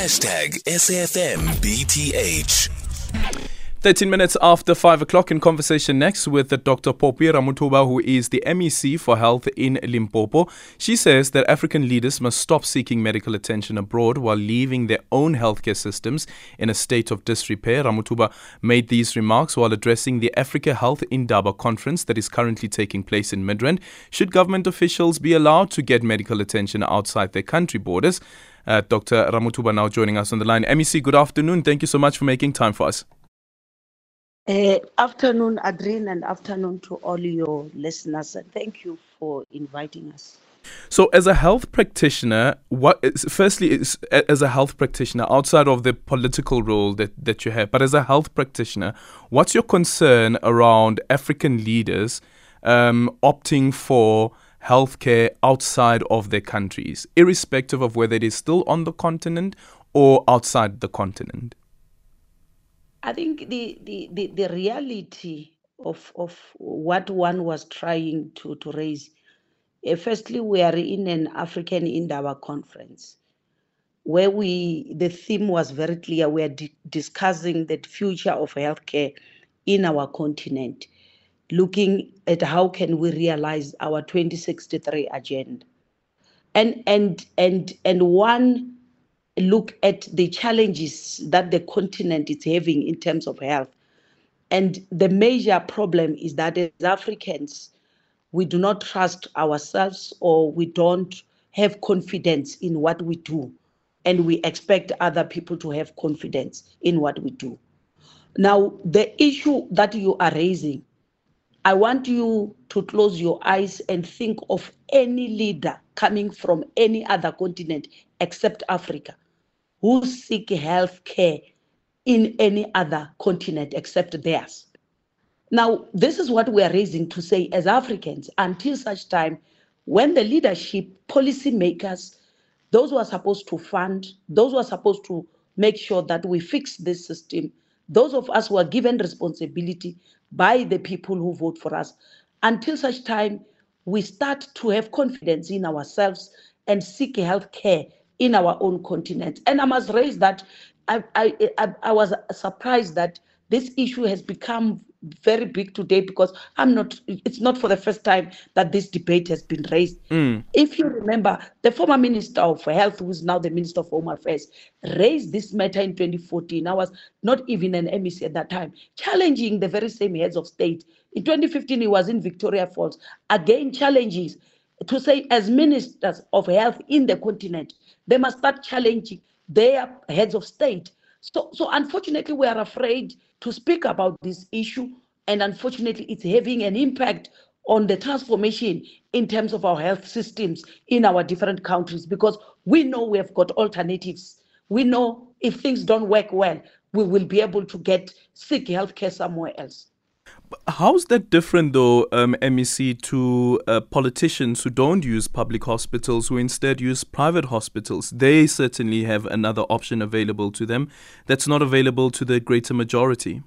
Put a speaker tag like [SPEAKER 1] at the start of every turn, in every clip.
[SPEAKER 1] Hashtag SAFMBTH.
[SPEAKER 2] 13 minutes after 5 o'clock in conversation next with Dr. Phophi Ramathuba, who is the MEC for Health in Limpopo. She says that African leaders must stop seeking medical attention abroad while leaving their own healthcare systems in a state of disrepair. Ramathuba made these remarks while addressing the Africa Health Indaba conference that is currently taking place in Midrand. Should government officials be allowed to get medical attention outside their country borders? Uh, Dr. Ramathuba now joining us on the line. MEC, good afternoon. Thank you so much for making time for us.
[SPEAKER 3] Uh, afternoon, Adrian, and afternoon to all your listeners. Thank you for inviting us.
[SPEAKER 2] So, as a health practitioner, what is, firstly, is, as a health practitioner, outside of the political role that, that you have, but as a health practitioner, what's your concern around African leaders um, opting for healthcare outside of their countries, irrespective of whether it is still on the continent or outside the continent?
[SPEAKER 3] I think the, the, the, the reality of, of what one was trying to, to raise, uh, firstly, we are in an African Indaba conference where we the theme was very clear. We are di- discussing the future of healthcare in our continent, looking at how can we realize our 2063 agenda. And and and and one look at the challenges that the continent is having in terms of health. And the major problem is that as Africans, we do not trust ourselves or we don't have confidence in what we do. And we expect other people to have confidence in what we do. Now, the issue that you are raising, I want you to close your eyes and think of any leader coming from any other continent except Africa who seek health care in any other continent except theirs. Now, this is what we are raising to say as Africans until such time when the leadership, policymakers, those who are supposed to fund, those who are supposed to make sure that we fix this system, those of us who are given responsibility by the people who vote for us, until such time we start to have confidence in ourselves and seek health care in our own continent. And I must raise that I, I, I, I was surprised that this issue has become very big today because I'm not, it's not for the first time that this debate has been raised. Mm. If you remember, the former Minister of Health, who is now the Minister of Home Affairs, raised this matter in 2014. I was not even an MEC at that time, challenging the very same heads of state. In 2015, he was in Victoria Falls, again challenges to say, as ministers of health in the continent, they must start challenging their heads of state. So, so unfortunately, we are afraid to speak about this issue, and unfortunately, it's having an impact on the transformation in terms of our health systems in our different countries because we know we have got alternatives. We know if things don't work well, we will be able to get sick healthcare somewhere else.
[SPEAKER 2] How's that different, though, um, MEC, to uh, politicians who don't use public hospitals, who instead use private hospitals? They certainly have another option available to them that's not available to the greater majority.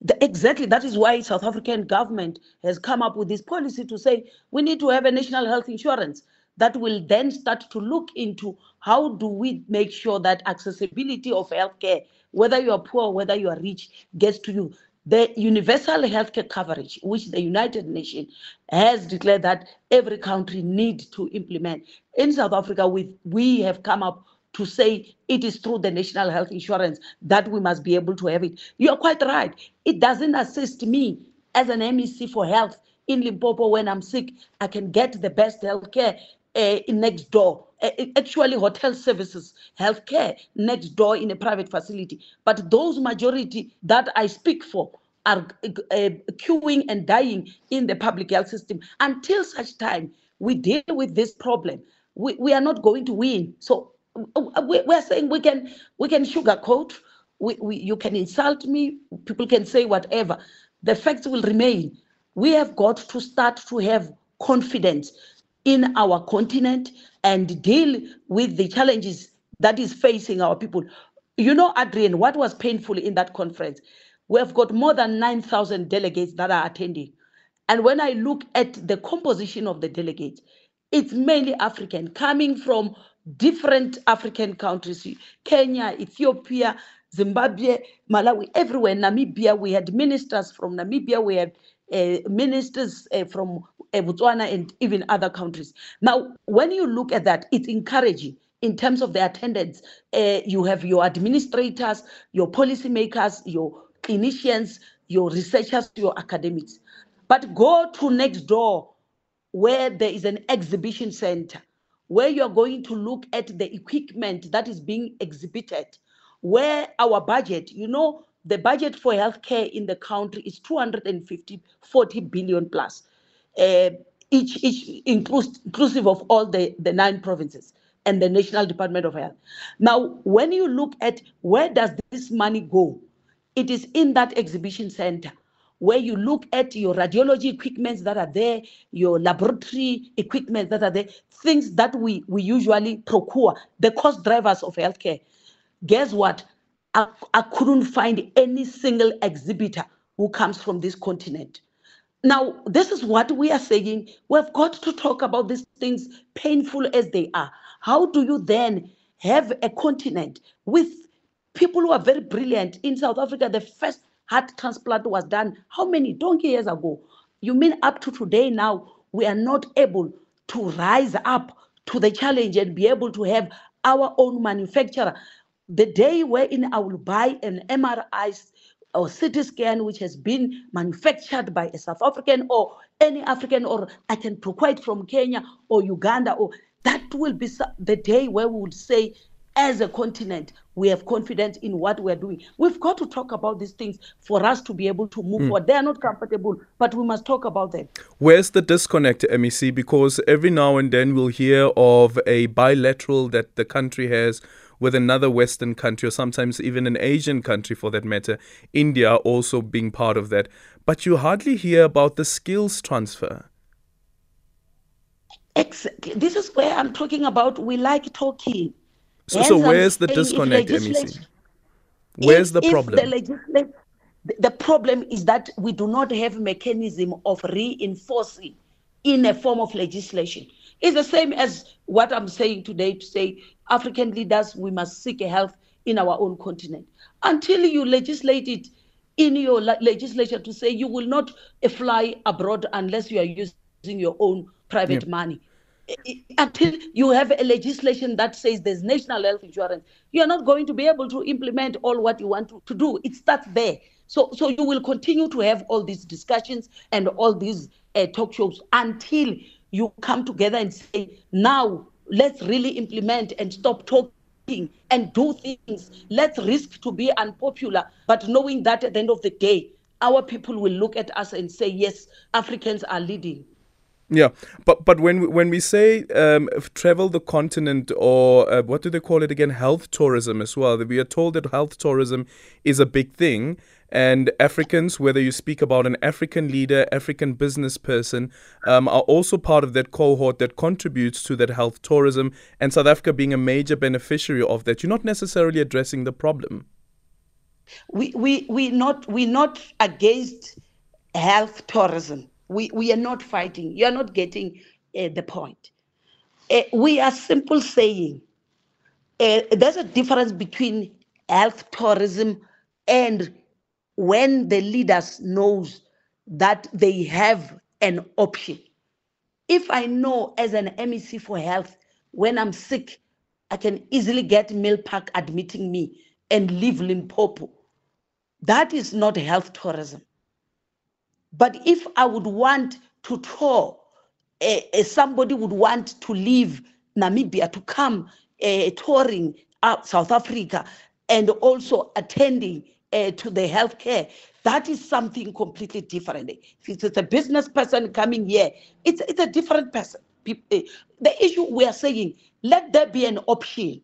[SPEAKER 3] The, exactly. That is why South African government has come up with this policy to say we need to have a national health insurance that will then start to look into how do we make sure that accessibility of healthcare, whether you are poor, whether you are rich, gets to you the universal healthcare coverage, which the United Nations has declared that every country need to implement. In South Africa, we, we have come up to say it is through the national health insurance that we must be able to have it. You're quite right. It doesn't assist me as an MEC for health in Limpopo when I'm sick. I can get the best health care uh, next door. Uh, actually, hotel services, healthcare next door in a private facility. But those majority that I speak for are uh, queuing and dying in the public health system. Until such time we deal with this problem, we, we are not going to win. So we, we are saying we can we can sugarcoat. We, we, you can insult me. People can say whatever. The facts will remain. We have got to start to have confidence in our continent and deal with the challenges that is facing our people. You know, Adrian, what was painful in that conference? We have got more than 9,000 delegates that are attending. And when I look at the composition of the delegates, it's mainly African, coming from different African countries Kenya, Ethiopia, Zimbabwe, Malawi, everywhere, Namibia. We had ministers from Namibia, we had uh, ministers uh, from Botswana, and even other countries. Now, when you look at that, it's encouraging in terms of the attendance. Uh, you have your administrators, your policymakers, your clinicians, your researchers, your academics. But go to next door where there is an exhibition center, where you are going to look at the equipment that is being exhibited, where our budget, you know, the budget for healthcare in the country is 250, 40 billion plus, uh, each, each inclus- inclusive of all the, the nine provinces and the National Department of Health. Now, when you look at where does this money go, it is in that exhibition center where you look at your radiology equipments that are there, your laboratory equipment that are there, things that we, we usually procure, the cost drivers of healthcare. Guess what? I, I couldn't find any single exhibitor who comes from this continent. Now, this is what we are saying. We've got to talk about these things, painful as they are. How do you then have a continent with people who are very brilliant? In South Africa, the first heart transplant was done how many donkey years ago? You mean up to today now, we are not able to rise up to the challenge and be able to have our own manufacturer. The day wherein I will buy an MRI or CT scan which has been manufactured by a South African or any African, or I can procure it from Kenya or Uganda, or that will be the day where we would say as a continent, we have confidence in what we're doing. We've got to talk about these things for us to be able to move mm. forward. They are not comfortable, but we must talk about them.
[SPEAKER 2] Where's the disconnect, MEC? Because every now and then we'll hear of a bilateral that the country has with another Western country, or sometimes even an Asian country for that matter, India also being part of that. But you hardly hear about the skills transfer.
[SPEAKER 3] This is where I'm talking about. We like talking
[SPEAKER 2] so, so where's the disconnect, MEC? Where's the problem?
[SPEAKER 3] The, the problem is that we do not have mechanism of reinforcing in a form of legislation. It's the same as what I'm saying today to say African leaders, we must seek a health in our own continent. Until you legislate it in your legislature to say you will not fly abroad unless you are using your own private yep. money until you have a legislation that says there's national health insurance, you are not going to be able to implement all what you want to, to do. It starts there. So, so you will continue to have all these discussions and all these uh, talk shows until you come together and say, now let's really implement and stop talking and do things. Let's risk to be unpopular, but knowing that at the end of the day, our people will look at us and say, yes, Africans are leading.
[SPEAKER 2] Yeah, but but when we, when we say um, travel the continent or uh, what do they call it again, health tourism as well, we are told that health tourism is a big thing, and Africans, whether you speak about an African leader, African business person, um, are also part of that cohort that contributes to that health tourism, and South Africa being a major beneficiary of that. You're not necessarily addressing the problem.
[SPEAKER 3] We we we not we not against health tourism we, we are not fighting. You are not getting uh, the point. Uh, we are simple saying uh, there's a difference between health tourism and when the leaders knows that they have an option. If I know as an MEC for health, when I'm sick, I can easily get Milpark admitting me and leave Limpopo. That is not health tourism. But if I would want to tour, uh, somebody would want to leave Namibia to come uh, touring out South Africa and also attending uh, to the healthcare. That is something completely different. If it's a business person coming here, it's, it's a different person. The issue we are saying, let there be an option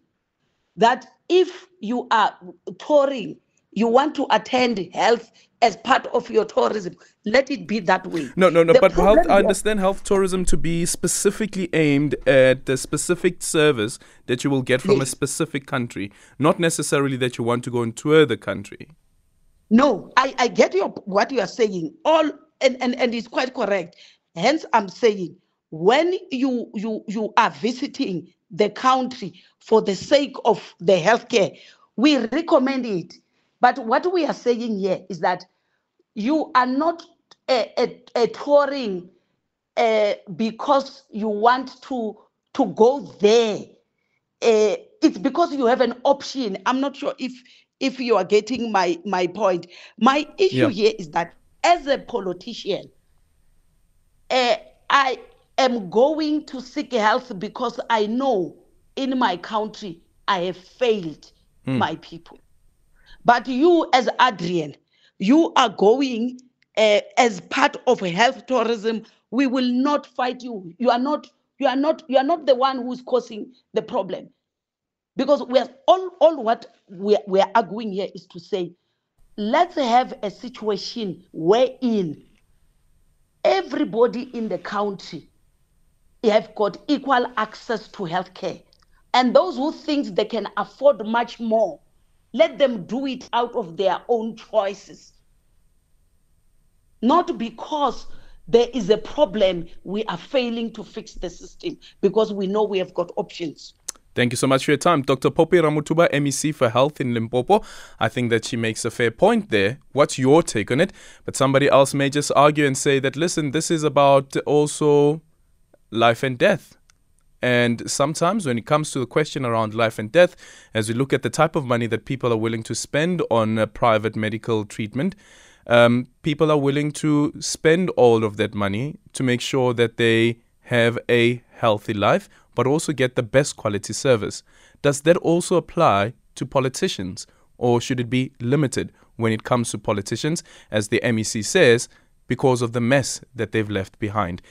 [SPEAKER 3] that if you are touring, you want to attend health as part of your tourism. Let it be that way.
[SPEAKER 2] No, no, no. The but health, I understand health tourism to be specifically aimed at the specific service that you will get from yes. a specific country, not necessarily that you want to go and tour the country.
[SPEAKER 3] No, I, I get your what you are saying. All and, and, and it's quite correct. Hence, I'm saying when you you you are visiting the country for the sake of the healthcare, we recommend it. But what we are saying here is that you are not a, a, a touring uh, because you want to to go there. Uh, it's because you have an option. I'm not sure if if you are getting my my point. My issue
[SPEAKER 2] Yeah.
[SPEAKER 3] here is that as a politician, uh, I am going to seek health because I know in my country I have failed my people. But you, as Adrian, you are going uh, as part of health tourism. We will not fight you. You are not. You are not. You are not the one who's causing the problem, because we are all. All what we are, we are arguing here is to say, let's have a situation wherein everybody in the country have got equal access to healthcare. And those who think they can afford much more, let them do it out of their own choices. Not because there is a problem, we are failing to fix the system because we know we have got options.
[SPEAKER 2] Thank you so much for your time. Dr. Phophi Ramathuba, MEC for Health in Limpopo. I think that she makes a fair point there. What's your take on it? But somebody else may just argue and say that, listen, this is about also life and death. And sometimes, when it comes to the question around life and death, as we look at the type of money that people are willing to spend on uh, private medical treatment, um, people are willing to spend all of that money to make sure that they have a healthy life, but also get the best quality service. Does that also apply to politicians, or should it be limited when it comes to politicians, as the MEC says, because of the mess that they've left behind?